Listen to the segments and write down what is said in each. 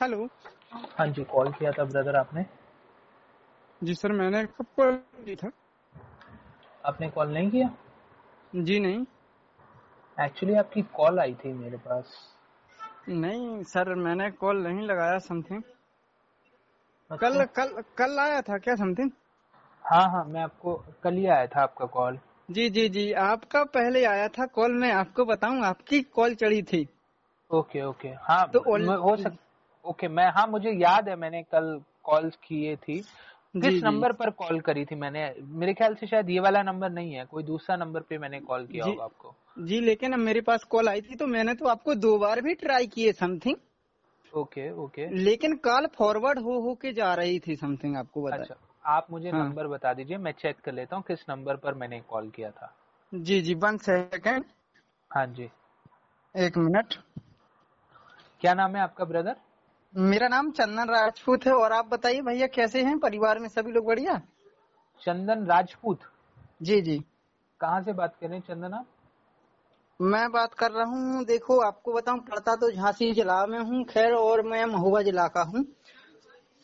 Hello हाँ जी call किया था ब्रदर आपने? जी सर मैंने कब कॉल की था? आपने कॉल नहीं किया? जी नहीं। एक्चुअली आपकी कॉल आई थी मेरे पास। नहीं सर मैंने कॉल नहीं लगाया समथिंग कल अच्छा। कल कल आया था क्या समथिंग हाँ हाँ मैं आपको कल ही आया था आपका कॉल जी जी जी आपका पहले आया था कॉल मैं आपको बताऊँ आपकी कॉल चढ़ी थी। Okay okay. हाँ तो तो हो सक ओके मैं हाँ मुझे याद है मैंने कल कॉल किए थी। किस नंबर पर कॉल करी थी मैंने? मेरे ख्याल से शायद ये वाला नंबर नहीं है कोई दूसरा नंबर पे मैंने कॉल किया होगा आपको। जी लेकिन अब मेरे पास कॉल आई थी तो मैंने तो आपको दो बार भी ट्राई किए समथिंग ओके ओके। लेकिन कॉल फॉरवर्ड हो हो के जा रही थी समथिंग आपको बता अच्छा आप मुझे हाँ। नंबर बता दीजिए मैं चेक कर लेता हूँ किस नंबर पर मैंने कॉल किया था। जी जी वन सेकेंड हाँ जी। एक मिनट क्या नाम है आपका ब्रदर मेरा नाम चंदन राजपूत है और आप बताइए भैया कैसे हैं? परिवार में सभी लोग बढ़िया? चंदन राजपूत? जी जी। कहाँ से बात कर रहे हैं चंदन आप? मैं बात कर रहा हूँ देखो आपको बताऊँ पढ़ता तो झांसी जिला में हूँ खैर और मैं महुआ जिला का हूँ?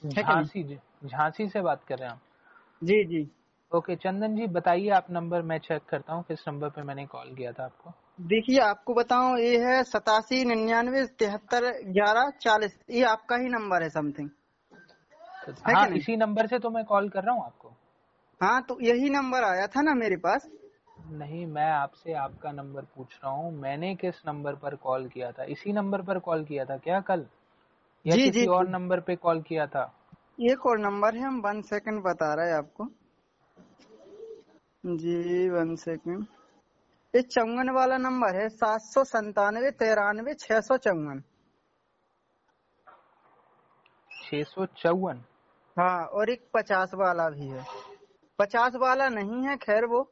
झांसी झांसी से बात कर रहे हैं आप? जी जी। ओके चंदन जी बताइए आप नंबर मैं चेक करता हूँ किस नंबर पे मैंने कॉल किया था आपको। देखिए आपको बताऊँ ये है सतासी निन्यानवे तिहत्तर ग्यारह चालीस। ये आपका ही नंबर है समथिंग तो हाँ? इसी नंबर से तो मैं कॉल कर रहा हूँ आपको। हाँ तो यही नंबर आया था ना मेरे पास? नहीं मैं आपसे आपका नंबर पूछ रहा हूँ। मैंने किस नंबर पर कॉल किया था? इसी नंबर पर कॉल किया था क्या कल? या जी, किसी जी, और नंबर पे कॉल किया था? एक और नंबर है हम वन सेकंड बता रहे हैं आपको। जी वन सेकंड। ये चौवन वाला नंबर है सात सौ संतानवे तिरानवे छह सौ चौवन। छह सौ चौवन? हाँ और एक पचास वाला भी है। पचास वाला नहीं है खैर वो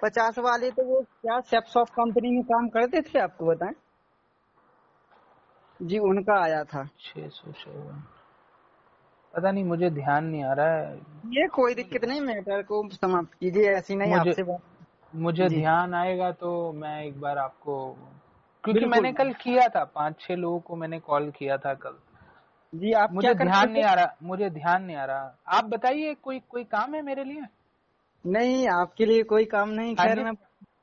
पचास वाले तो वो क्या सेपसॉप कंपनी में काम करते थे आपको बताएँ? जी उनका आया था। छह सौ चौवन। पता नहीं मुझे ध्यान नहीं आ रहा है। ये कोई दिक्कत नहीं मैटर को समाप्त कीजिए ऐसी नहीं आपसे बात मुझे ध्यान आएगा तो मैं एक बार आपको क्योंकि मैंने कल किया था पाँच छह लोगों को मैंने कॉल किया था कल। जी आप मुझे क्या ध्यान नहीं आ रहा मुझे ध्यान नहीं आ रहा। आप बताइए कोई कोई काम है मेरे लिए? नहीं आपके लिए कोई काम नहीं हाँ खैर जी। मैं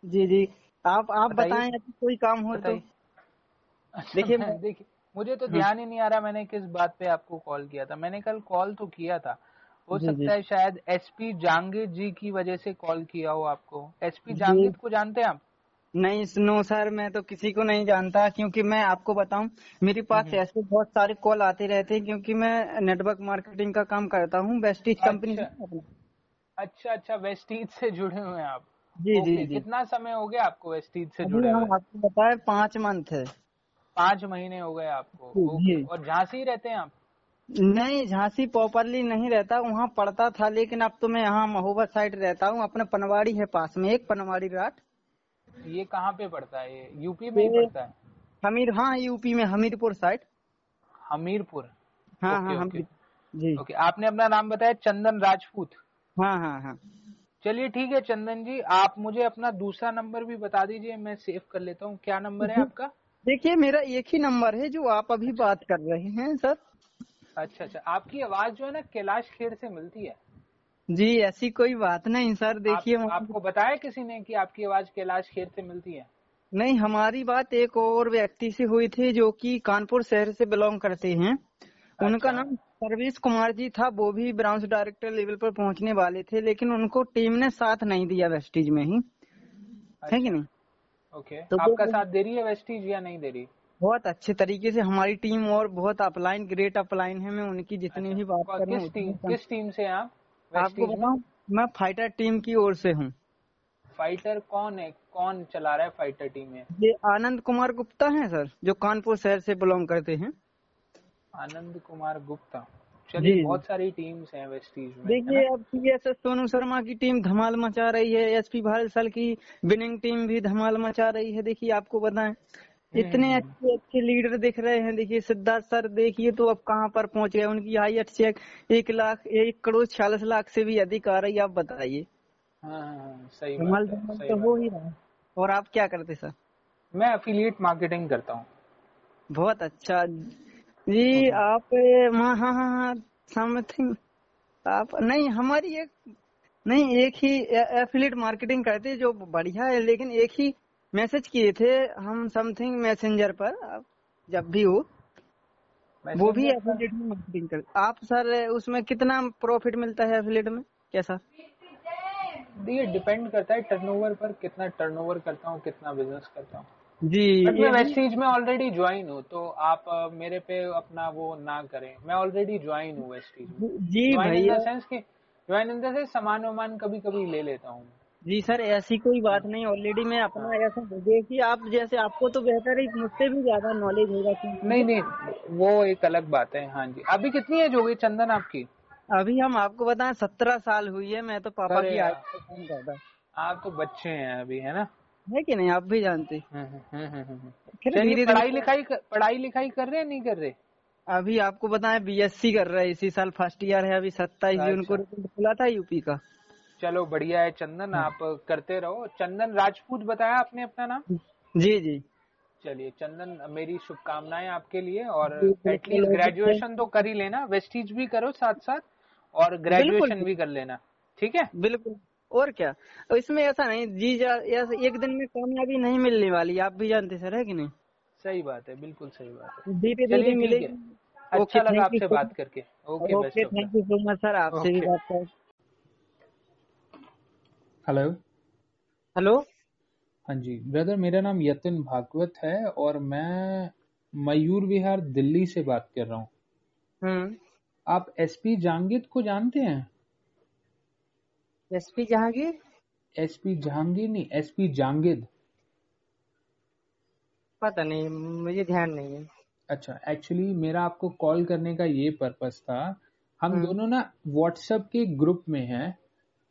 जी जी। आप आप बताएँ कोई काम हो तो। देखिए, देखिए मुझे तो हाँ। ध्यान ही नहीं आ रहा मैंने किस बात पे आपको कॉल किया था? मैंने कल कॉल तो किया था हो जी। सकता है शायद एसपी जांगिद जी की वजह से कॉल किया हो आपको एसपी। जांगिद को जानते हैं आप नहीं नो सर मैं तो किसी को नहीं जानता क्योंकि मैं आपको बताऊँ मेरे पास हम्म। ऐसे बहुत सारे कॉल आते रहते हैं क्योंकि मैं नेटवर्क मार्केटिंग का काम करता हूँ वेस्टीज कंपनी अच्छा। अच्छा अच्छा वेस्टीज से जुड़े हुए हैं आप जी जी जी कितना समय हो गया आपको वेस्टीज से जुड़े हुए आपको बताया पाँच मंथ है पाँच महीने हो गए आपको। और झांसी रहते हैं आप नहीं झांसी प्रॉपरली नहीं रहता वहाँ पढ़ता था लेकिन अब तो मैं यहाँ महोबा साइड रहता हूँ अपना पनवाड़ी है पास में एक पनवाड़ी राट ये कहाँ पे पड़ता है? ये यूपी में ही पड़ता है? हमीर हाँ यूपी में हमीरपुर साइड। हमीरपुर? हाँ ओके, हाँ ओके। जी। ओके आपने अपना नाम बताया चंदन राजपूत। हाँ हाँ हाँ। चलिए ठीक है चंदन जी आप मुझे अपना दूसरा नंबर भी बता दीजिए मैं सेव कर लेता हूँ। क्या नंबर है आपका? देखिए मेरा एक ही नंबर है जो आप अभी बात कर रहे हैं सर। अच्छा अच्छा। आपकी आवाज़ जो है ना कैलाश खेर से मिलती है। जी ऐसी कोई बात नहीं सर देखिए आप, आपको बताया किसी ने कि आपकी आवाज़ कैलाश खेर से मिलती है? नहीं हमारी बात एक और व्यक्ति से हुई थी जो कि कानपुर शहर से बिलोंग करते हैं। अच्छा। उनका अच्छा। नाम सर्वेश कुमार जी था वो भी ब्रांच डायरेक्टर लेवल पर पहुँचने वाले थे लेकिन उनको टीम ने साथ नहीं दिया वेस्टीज में ही। अच्छा। है कि नहीं? ओके। तो आपका साथ दे रही है वेस्टीज या नहीं दे रही? बहुत अच्छे तरीके से हमारी टीम और बहुत अपलाइन ग्रेट अपलाइन है। मैं उनकी जितनी भी बात करूँ किस टीम किस टीम से आप? आपको बताऊँ मैं फाइटर टीम की ओर से हूँ। फाइटर कौन है? कौन चला रहा है फाइटर टीम में? ये आनंद कुमार गुप्ता हैं सर जो कानपुर शहर से बिलोंग करते हैं। आनंद कुमार गुप्ता। चलिए बहुत सारी टीम्स हैं वेस्टीज में है देखिए? अब पीएसएस सोनू शर्मा की टीम धमाल मचा रही है। एसपी भारत साल की विनिंग टीम भी धमाल मचा रही है। देखिए आपको बताएँ इतने हम्म। अच्छे अच्छे लीडर दिख रहे हैं। देखिए सिद्धार्थ सर देखिए तो अब कहाँ पर पहुँच गए? उनकी आई चेक एक लाख एक करोड़ छियालीस लाख से भी अधिक आ रही है आप बताइए। हाँ हाँ, हाँ, सही बात है सही तो हो ही रहा और आप क्या करते सर? मैं अफिलिएट मार्केटिंग करता हूँ। बहुत अच्छा। जी आप हाँ हाँ हाँ हाँ समथिंग आप नहीं हमारी एक नहीं एक ही एफिलिएट मार्केटिंग करते जो बढ़िया है लेकिन एक ही मैसेज किए थे हम समथिंग मैसेंजर पर आप जब भी हो वो भी पर- में मार्केटिंग कर आप सर उसमें कितना प्रॉफिट मिलता है एफिलिएट में? कैसा? ये डिपेंड करता है टर्नओवर पर कितना टर्नओवर करता हूँ कितना बिज़नेस करता हूँ। जी मैं वेस्टीज में ऑलरेडी ज्वाइन हूँ तो आप मेरे पे अपना वो ना करें। मैं ऑलरेडी ज्वाइन हूँ वेस्टीज में। जी ज्वाइन इन द सेंस कि ज्वाइन इन द सेंस सामान वामान कभी कभी ले लेता हूँ। जी सर ऐसी कोई बात नहीं ऑलरेडी मैं अपना ऐसा देखिए आप जैसे आपको तो बेहतर है मुझसे भी ज़्यादा नॉलेज होगा नहीं नहीं वो एक अलग बात है हाँ जी। अभी कितनी एज हो गई चंदन आपकी? अभी हम आपको बताएँ सत्रह साल हुई है मैं तो पापा की आज करता आप तो बच्चे हैं अभी है ना? है कि नहीं आप भी जानते। हम्म, हम्म, हम्म, चलिए पढ़ाई लिखाई कर- पढ़ाई लिखाई कर रहे हैं नहीं कर रहे? अभी आपको बताएँ बीएससी कर रहा है इसी साल फ़र्स्ट ईयर है अभी सत्ताईस जून को अच्छा। रिज़ल्ट खुला था यूपी का। चलो बढ़िया है चंदन आप करते रहो। चंदन राजपूत बताया आपने अपना नाम? जी जी। चलिए चंदन मेरी शुभकामनाएँ आपके लिए और एटलीस्ट ग्रेजुएशन तो कर ही लेना वेस्टीज भी करो साथ साथ और ग्रेजुएशन भी कर लेना ठीक है? बिल्कुल। और क्या? इसमें ऐसा नहीं जी जा एक दिन में कामयाबी नहीं मिलने वाली आप भी जानते सर है कि नहीं? सही बात है बिल्कुल सही बात है। धीरे चलिए धीरे मिलेगी। है अच्छा लगा आपसे बात करके। Okay thank you so much sir आपसे भी बात कर हेलो हेलो हाँ जी। ब्रदर मेरा नाम यतिन भागवत है और मैं मयूर विहार दिल्ली से बात कर रहा हूँ। हम्म। आप एसपी जांगिद को जानते हैं? एसपी जहांगीर? एसपी जहांगीर नहीं एसपी जहांगीर पता नहीं मुझे ध्यान नहीं है। अच्छा एक्चुअली मेरा आपको कॉल करने का ये पर्पस था। हम हम्म। दोनों ना व्हाट्सएप के ग्रुप में हैं।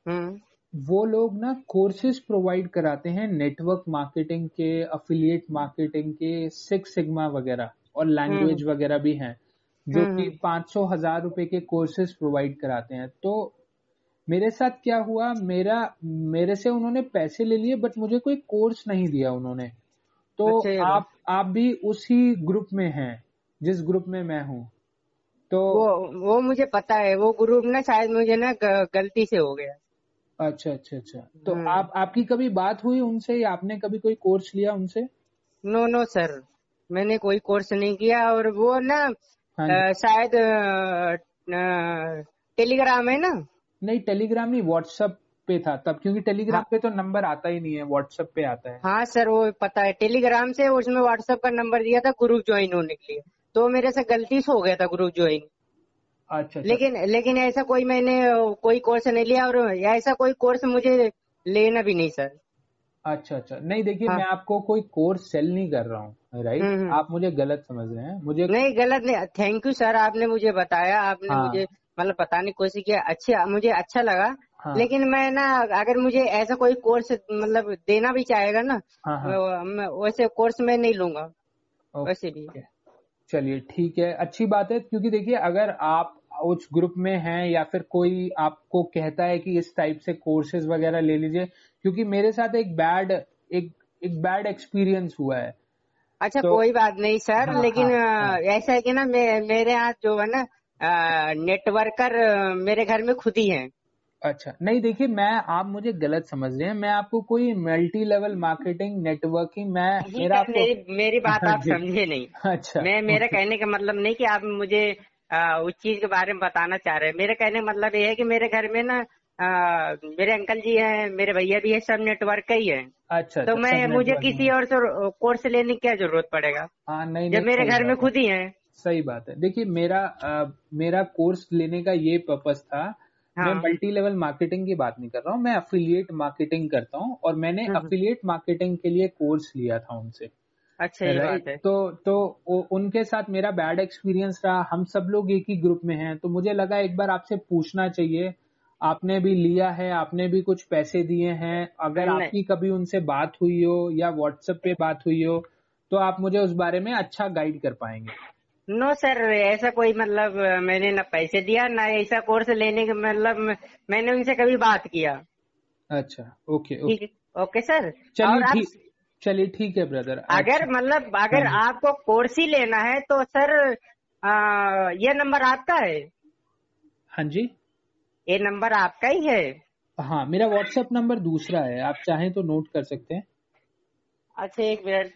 हम्म। वो लोग ना कोर्सेज प्रोवाइड कराते हैं नेटवर्क मार्केटिंग के अफिलिएट मार्केटिंग के सिक्स सिग्मा वगैरह और लैंग्वेज वगैरह भी हैं जो हम्म, कि हम्म। पाँच सौ हज़ार रुपए के कोर्सेज प्रोवाइड कराते हैं। तो मेरे साथ क्या हुआ? मेरा मेरे से उन्होंने पैसे ले लिए बट मुझे कोई कोर्स नहीं दिया उन्होंने। तो अच्छा, आप आप भी उसी ग्रुप में हैं जिस ग्रुप में मैं हूँ। तो वो वो मुझे पता है वो ग्रुप ना शायद मुझे ना गलती से हो गया। अच्छा अच्छा अच्छा। तो हम्म। आप आपकी कभी बात हुई उनसे या आपने कभी कोई कोर्स लिया उनसे? No no sir. मैंने कोई कोर्स नहीं किया और वो ना हाँ। शायद टेलीग्राम है ना? नहीं टेलीग्राम नहीं व्हाट्सएप पे था तब क्योंकि टेलीग्राम हाँ। पे तो नंबर आता ही नहीं है व्हाट्सएप पे आता है। हाँ सर वो पता है टेलीग्राम से उसमें व्हाट्सएप का नंबर दिया था ग्रुप ज्वाइन होने के लिए। तो मेरे से गलती से हो गया था ग्रुप ज्वाइन। अच्छा अच्छा। लेकिन लेकिन ऐसा कोई मैंने कोई कोर्स नहीं लिया और ऐसा कोई कोर्स मुझे लेना भी नहीं सर अच्छा अच्छा। नहीं देखिए हाँ। मैं आपको कोई कोर्स सेल नहीं कर रहा हूँ राइट हम्म, हम्म। आप मुझे गलत समझ रहे हैं। मुझे नहीं गलत नहीं। थैंक यू सर आपने मुझे बताया आपने हाँ। मुझे मतलब बताने की कोशिश किया अच्छा मुझे अच्छा लगा। हाँ। लेकिन मैं ना अगर मुझे ऐसा कोई कोर्स मतलब देना भी चाहेगा ना हाँ हाँ। मैं- मैं वैसे कोर्स मैं नहीं लूँगा। वैसे भी। चलिए ठीक है। अच्छी बात है क्योंकि देखिए अगर आप उस ग्रुप में हैं या फिर कोई आपको कहता है कि इस टाइप से कोर्सेज वगैरह ले लीजिए क्योंकि मेरे साथ एक बैड एक एक बैड एक्सपीरियंस हुआ है। अच्छा तो- कोई बात नहीं सर हाँ, लेकिन हाँ, हाँ। ऐसा है कि ना मे, मेरे यहाँ जो है ना नेटवर्कर मेरे घर में खुद ही हैं। अच्छा नहीं देखिए मैं आप मुझे गलत समझ रहे हैं। मैं आपको कोई मल्टी लेवल मार्केटिंग नेटवर्किंग मैं मेरा आपको मेरी मेरी बात आप समझे नहीं। अच्छा मैं मेरा कहने का मतलब नहीं कि आप मुझे आ, उस चीज़ के बारे में बताना चाह रहे हैं। मेरे कहने का मतलब ये है कि मेरे घर में ना आ, मेरे अंकल जी हैं मेरे भैया भी है सब नेटवर्क का ही है। अच्छा तो अच्छा, मैं मुझे किसी और से कोर्स लेने की क्या ज़रूरत पड़ेगा? हाँ नहीं जब नहीं, मेरे घर में खुद ही है। सही बात है। देखिए मेरा अ, मेरा कोर्स लेने का ये पर्पज था। हाँ। मैं मल्टी लेवल मार्केटिंग की बात नहीं कर रहा हूँ। मैं अफिलिएट मार्केटिंग करता हूँ और मैंने हम्म। अफिलिएट मार्केटिंग के लिए कोर्स लिया था उनसे। अच्छा ये बात है। तो तो उ- उनके साथ मेरा बैड एक्सपीरियंस रहा। हम सब लोग एक ही ग्रुप में हैं। तो मुझे लगा एक बार आपसे पूछना चाहिए। आपने भी लिया है आपने भी कुछ पैसे दिए हैं। अगर आपकी कभी उनसे बात हुई हो या व्हाट्सएप पे बात हुई हो तो आप मुझे उस बारे में अच्छा गाइड कर पाएँगे। नो सर ऐसा कोई मतलब मैंने ना पैसे दिया ना ऐसा कोर्स लेने का मतलब मैंने उनसे कभी बात किया। अच्छा ओके ओके ओके सर चलिए चलिए ठीक है ब्रदर अगर मतलब अगर हाँ। आपको कोर्स ही लेना है तो सर आ, ये नंबर आपका है? हाँ जी। ये नंबर आपका ही है? हाँ मेरा व्हाट्सएप नंबर दूसरा है आप चाहें तो नोट कर सकते हैं। अच्छा एक मिनट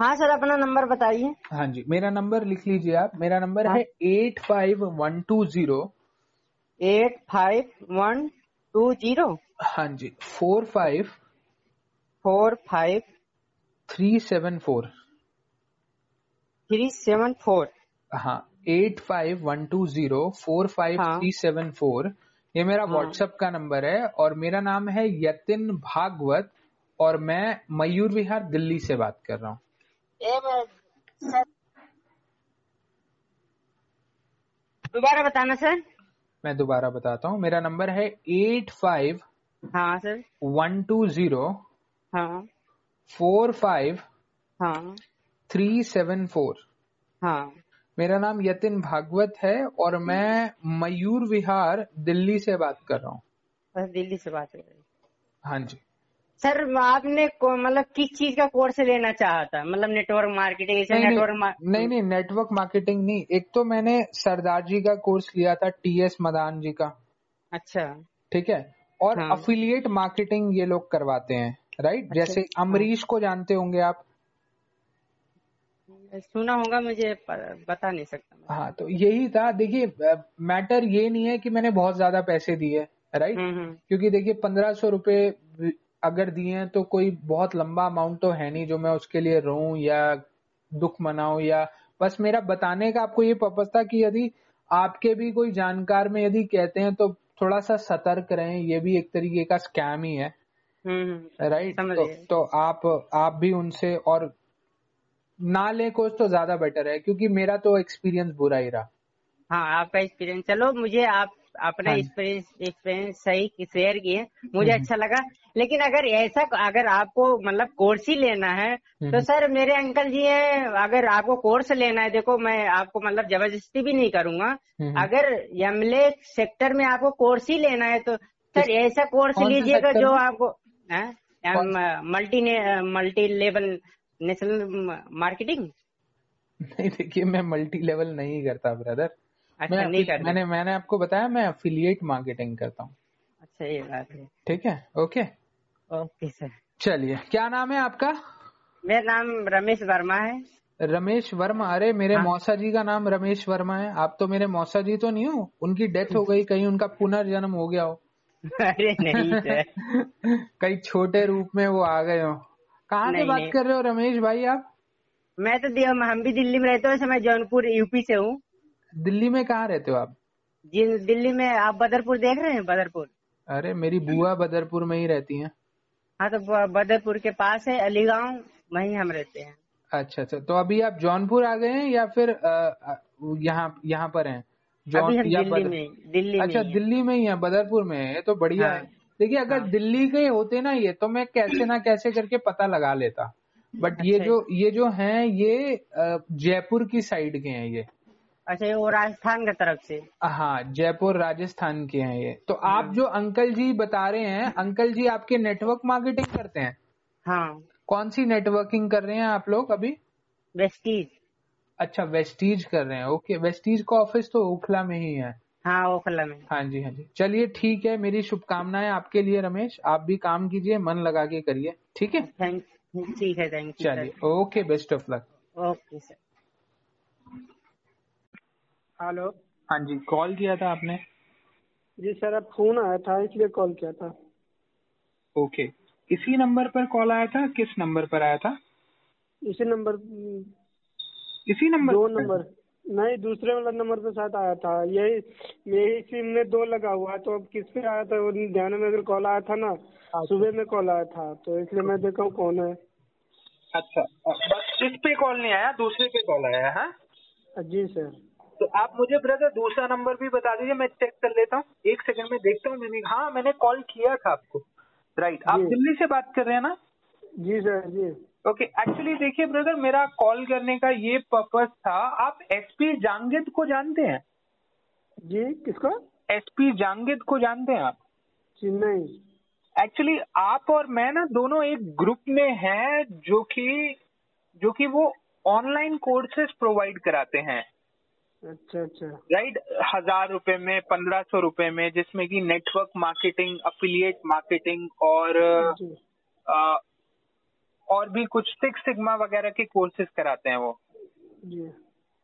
हाँ सर अपना नंबर बताइए। हाँ जी मेरा नंबर लिख लीजिए आप। मेरा नंबर हाँ। है। Eight five one two zero eight five one two zero हाँ जी four five four five three seven four three seven four हाँ eight five one two zero four five. Three seven four ये मेरा WhatsApp हाँ। का number है और मेरा नाम है यतिन भागवत और मैं मयूर विहार दिल्ली से बात कर रहा हूँ। दोबारा बताना सर? मैं दोबारा बताता हूँ। मेरा नंबर है एट फाइव हाँ सर। वन टू ज़ीरो हाँ। फोर फाइव हाँ। Three seven four. हाँ। मेरा नाम यतिन भागवत है और मैं मयूर विहार दिल्ली से बात कर रहा हूँ। दिल्ली से बात कर रही हाँ जी। सर आपने को- मतलब किस चीज़ का कोर्स लेना चाहा था? मतलब नेटवर्क मार्केटिंग ऐसे नहीं नहीं, नेटवर्क मा- नहीं नहीं नेटवर्क मार्केटिंग नहीं। एक तो मैंने सरदार जी का कोर्स लिया था टीएस मदान जी का। अच्छा। ठीक है? और हाँ। अफिलिएट मार्केटिंग ये लोग करवाते हैं राइट अच्छा, जैसे अमरीश हाँ। को जानते होंगे आप। सुना होगा मुझे बता नहीं सकता हाँ तो यही था। देखिए मैटर ये नहीं है कि मैंने बहुत ज़्यादा पैसे दिए राइट हम्म हम्म। क्योंकि देखिए पंद्रह सौ रुपए अगर दिए हैं तो कोई बहुत लंबा अमाउंट तो है नहीं जो मैं उसके लिए रो या दुख मनाऊं या बस मेरा बताने का आपको ये पर्पज था कि यदि आपके भी कोई जानकार में यदि कहते हैं तो थोड़ा सा सतर्क रहें ये भी एक तरीके का स्कैम ही है। हम्म हम्म राइट समझ तो, तो आप आप भी उनसे और ना ले कोच तो ज़्यादा बेटर है क्योंकि मेरा तो एक्सपीरियंस बुरा ही रहा। हाँ आपका एक्सपीरियंस चलो मुझे आप अपना हाँ एक्सपीरियंस एक्सपीरियंस सही शेयर किए। मुझे हम्म। अच्छा लगा। लेकिन अगर ऐसा अगर आपको मतलब कोर्स ही लेना है तो हम्म। सर मेरे अंकल जी हैं अगर आपको कोर्स लेना है देखो मैं आपको मतलब ज़बरदस्ती भी नहीं करूँगा। हम्म। अगर यमले सेक्टर में आपको कोर्स ही लेना है तो सर ऐसा कोर्स लीजिएगा जो आपको multi multi level national marketing नहीं देखिए मैं मल्टी लेवल नहीं करता ब्रदर अच्छा मैं नहीं कर मैंने मैंने आपको बताया मैं अफिलिएट मार्केटिंग करता हूँ। अच्छा ये बात है। ठीक है? Okay okay sir. चलिए क्या नाम है आपका? मेरा नाम रमेश वर्मा है। रमेश वर्मा अरे मेरे हाँ। मौसा जी का नाम रमेश वर्मा है। आप तो मेरे मौसा जी तो नहीं हो? उनकी डेथ हो गई कहीं उनका पुनर्जन्म हो गया हो। अरे नहीं कहीं छोटे रूप में वो आ गए हो। कहाँ से बात कर रहे हो रमेश भाई आप? मैं तो दिया हम भी दिल्ली में रहते हो मैं जौनपुर यूपी से हूँ। दिल्ली में कहाँ रहते हो आप? जिन दिल्ली में आप बदरपुर देख रहे हैं बदरपुर? अरे मेरी बुआ बदरपुर में ही रहती हैं। हाँ तो बदरपुर के पास है अलीगांव वहीं हम रहते हैं अच्छा अच्छा तो अभी आप जौनपुर आ गए हैं या फिर यहाँ यहाँ पर हैं अभी हम दिल्ली बदर- में दिल्ली अच्छा में दिल्ली में ही है बदरपुर में है ये तो बढ़िया हाँ। है देखिए अगर हाँ। दिल्ली के होते ना ये तो मैं कैसे ना कैसे करके पता लगा लेता बट अच्छा ये। जो ये जो हैं ये जयपुर की साइड के हैं ये अच्छा ये वो राजस्थान की तरफ़ से। हाँ जयपुर राजस्थान के हैं ये। तो हाँ। आप जो अंकल जी बता रहे हैं अंकल जी आपके नेटवर्क मार्केटिंग करते हैं? हाँ। कौन सी नेटवर्किंग कर रहे हैं आप लोग अभी? वेस्टीज अच्छा वेस्टीज कर रहे हैं ओके। वेस्टीज का ऑफ़िस तो ओखला में ही है। हाँ ओखला में। हाँ जी हाँ जी। चलिए ठीक है मेरी शुभकामनाएँ आपके लिए रमेश। आप भी काम कीजिए मन लगा के करिए ठीक है? थैंक ठीक है थैंक यू चलिए okay best of luck okay sir hello. हाँ जी कॉल किया था आपने? जी सर अब फ़ोन आया था इसलिए कॉल किया था। ओके इसी नंबर पर कॉल आया था किस नंबर पर आया था? इसी नंबर इसी नंबर दो नंबर नहीं दूसरे वाला नंबर पे साथ आया था। यही यही सिम में दो लगा हुआ है तो अब किस पे आया था वो ध्यान में अगर कॉल आया था ना सुबह में कॉल आया था तो इसलिए मैं देखा हूँ कौन है। अच्छा बस इस पे कॉल नहीं आया दूसरे पे कॉल आया है हाँ? जी सर। तो आप मुझे ब्रदर दूसरा नंबर भी बता दीजिए मैं चेक कर लेता हूँ। एक सेकंड में देखता हूँ मैंने हाँ मैंने कॉल किया था आपको। राइट आप। दिल्ली से बात कर रहे हैं ना? जी सर जी। ओके एक्चुअली देखिए ब्रदर मेरा कॉल करने का ये पर्पज था आप एसपी जांगिद को जानते हैं? जी किसको? एसपी जांगिद को जानते हैं आप? जी नहीं। एक्चुअली आप और मैं ना दोनों एक ग्रुप में हैं जो कि जो कि वो ऑनलाइन कोर्सेज प्रोवाइड कराते हैं। अच्छा अच्छा। राइट हज़ार रुपए में पंद्रह सौ रुपए में जिसमें कि नेटवर्क मार्केटिंग अफिलिएट मार्केटिंग और अ, और भी कुछ सिक्स सिग्मा वगैरह के कोर्सेज कराते हैं वो। जी।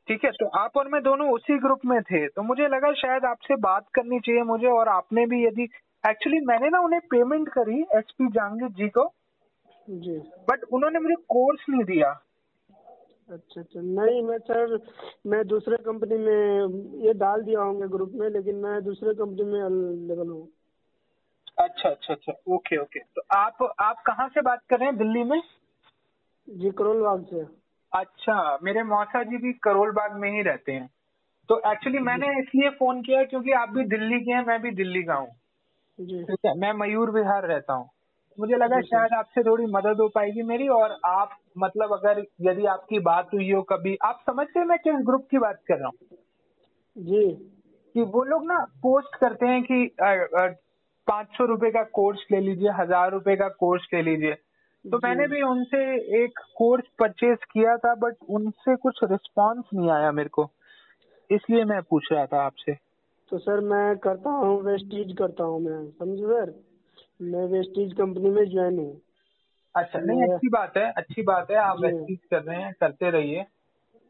ठीक है तो आप और मैं दोनों उसी ग्रुप में थे तो मुझे लगा शायद आपसे बात करनी चाहिए मुझे और आपने भी यदि एक्चुअली मैंने ना उन्हें पेमेंट करी एसपी जहांगीर जी को। जी। बट उन्होंने मुझे कोर्स नहीं दिया। अच्छा अच्छा। नहीं मैं सर मैं दूसरे कंपनी में ये डाल दिया होंगे ग्रुप में लेकिन मैं दूसरे कंपनी में अवेलेबल हूँ। अच्छा अच्छा अच्छा। Okay okay. तो आप आप कहाँ से बात कर रहे हैं दिल्ली में? जी करोल बाग से। अच्छा मेरे मौसा जी भी करोल बाग में ही रहते हैं। तो एक्चुअली मैंने इसलिए फ़ोन किया क्योंकि आप भी दिल्ली के हैं मैं भी दिल्ली का हूँ। ठीक है मैं मयूर विहार रहता हूँ। मुझे लगा शायद आपसे थोड़ी मदद हो पाएगी मेरी और आप मतलब अगर यदि आपकी बात हुई हो कभी आप समझते हैं मैं किस ग्रुप की बात कर रहा हूँ? जी। कि वो लोग ना पोस्ट करते हैं कि पाँच सौ रुपए का कोर्स ले लीजिए हज़ार रुपए का कोर्स ले लीजिए। तो मैंने भी उनसे एक कोर्स परचेज किया था बट उनसे कुछ रिस्पांस नहीं आया मेरे को। इसलिए मैं पूछ रहा था आपसे। तो सर मैं करता हूँ वेस्टीज करता हूँ मैं समझे सर? मैं वेस्टीज कंपनी में ज्वाइन हूँ। अच्छा नहीं अच्छी बात है अच्छी बात है आप जी। वैसे कर रहे हैं करते रहिए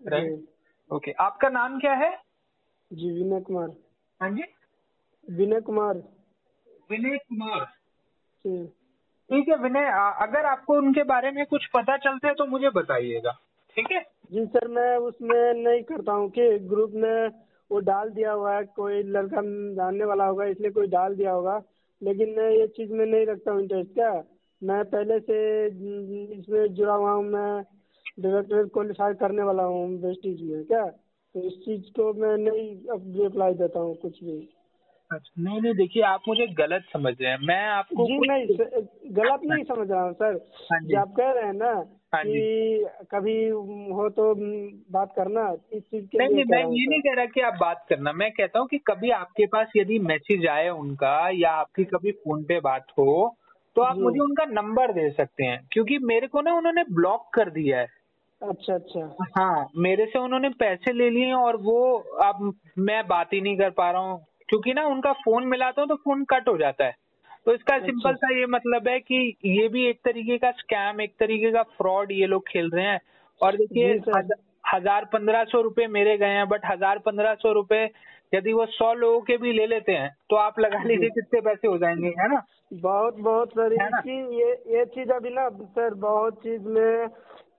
राइट ओके आपका नाम क्या है? जी विनय कुमार। हाँ जी। विनय कुमार। विनय कुमार। ठीक है विनय अगर आपको उनके बारे में कुछ पता चलता है तो मुझे बताइएगा ठीक है? जी सर मैं उसमें नहीं करता हूँ कि ग्रुप में वो डाल दिया हुआ है कोई लड़का जानने वाला होगा इसलिए कोई डाल दिया होगा। लेकिन मैं ये चीज़ में नहीं रखता हूँ इंटरेस्ट क्या? मैं पहले से इसमें जुड़ा हुआ हूँ मैं डायरेक्टर क्वालिफाई करने वाला हूँ वेस्टीज में क्या? तो इस चीज़ को मैं नहीं अब रिप्लाई देता हूँ कुछ भी। अच्छा नहीं नहीं देखिए आप मुझे गलत समझ रहे हैं। मैं आपको जी नहीं गलत नहीं समझ रहा हूँ सर। हाँ जी। आप कह रहे हैं ना हाँ कि कभी हो तो बात करना इस चीज़ के नहीं मैं ये नहीं कह रहा कि आप बात करना। मैं कहता हूँ कि कभी आपके पास यदि मैसेज आए उनका या आपकी कभी फ़ोन पे बात हो तो आप मुझे उनका नंबर दे सकते हैं। क्योंकि मेरे को ना उन्होंने ब्लॉक कर दिया है। अच्छा अच्छा। हाँ मेरे से उन्होंने पैसे ले लिए हैं और वो अब मैं बात ही नहीं कर पा रहा हूँ। क्योंकि ना उनका फ़ोन मिलाता हूँ तो फ़ोन कट हो जाता है। तो इसका अच्छा। सिंपल सा ये मतलब है कि ये भी एक तरीके का स्कैम एक तरीके का फ्रॉड ये लोग खेल रहे हैं। और देखिए हज़ार पंद्रह सौ रुपए मेरे गए हैं बट हज़ार पंद्रह सौ रुपए यदि वो सौ लोगों के भी ले लेते हैं तो आप लगा लीजिए कितने पैसे हो जाएँगे है ना? बहुत बहुत सर ये ये चीज़ अभी ना सर बहुत चीज़ में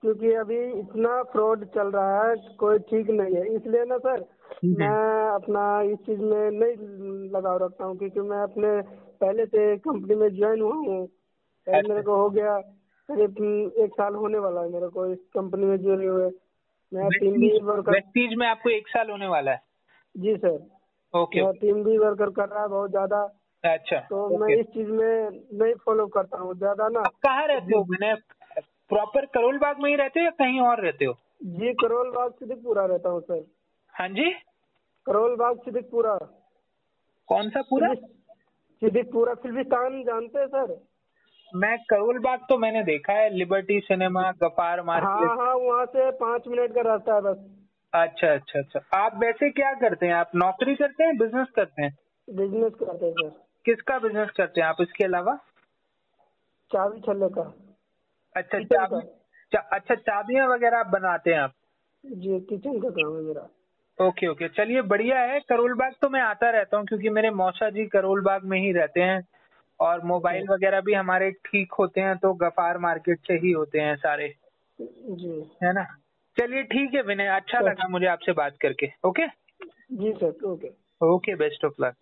क्योंकि अभी इतना फ्रॉड चल रहा है कोई ठीक नहीं है। इसलिए ना सर। मैं अपना इस चीज़ में नहीं लगाव रखता हूँ क्योंकि मैं अपने पहले से कंपनी में ज्वाइन हुआ हूँ। अच्छा। मेरे को हो गया करीब एक साल होने वाला है मेरे को इस कंपनी में जुड़े हुए। मैं टीम भी वर्कर वेस्टीज में आपको एक साल होने वाला है? जी सर ओके मैं टीम भी वर्कर कर रहा है बहुत ज़्यादा। अच्छा तो मैं इस चीज़ में नहीं फॉलो करता हूँ ज़्यादा ना। कहाँ रहते हो? मैंने प्रॉपर करोल बाग में ही रहते हो या कहीं और रहते हो? जी करोल बाग सिद्दीकपुरा रहता हूँ सर हाँ जी। करोल बाग सिद्दीकपुरा। कौन सा पूरा? सिद्दीकपुरा फिल्मिस्तान जानते हैं सर। मैं करोल बाग तो मैंने देखा है लिबर्टी सिनेमा गफार हाँ मार्केट। हाँ वहाँ से पाँच मिनट का रास्ता है बस। अच्छा अच्छा अच्छा। आप वैसे क्या करते हैं? आप नौकरी करते हैं बिज़नेस करते हैं? बिज़नेस करते हैं सर। किसका बिज़नेस करते हैं आप इसके अलावा? चाबी छल्ले का। अच्छा चाबी चा, अच्छा चाबियाँ वगैरह आप बनाते हैं आप? जी किचन का काम है मेरा। Okay okay. चलिए बढ़िया है। करोल बाग तो मैं आता रहता हूँ क्योंकि मेरे मौसा जी करोल बाग में ही रहते हैं और मोबाइल वगैरह भी हमारे ठीक होते हैं तो गफार मार्केट से ही होते हैं सारे। जी। है ना? चलिए ठीक है विनय अच्छा। लगा मुझे आपसे बात करके। Okay? Ji sir okay. Okay best of luck.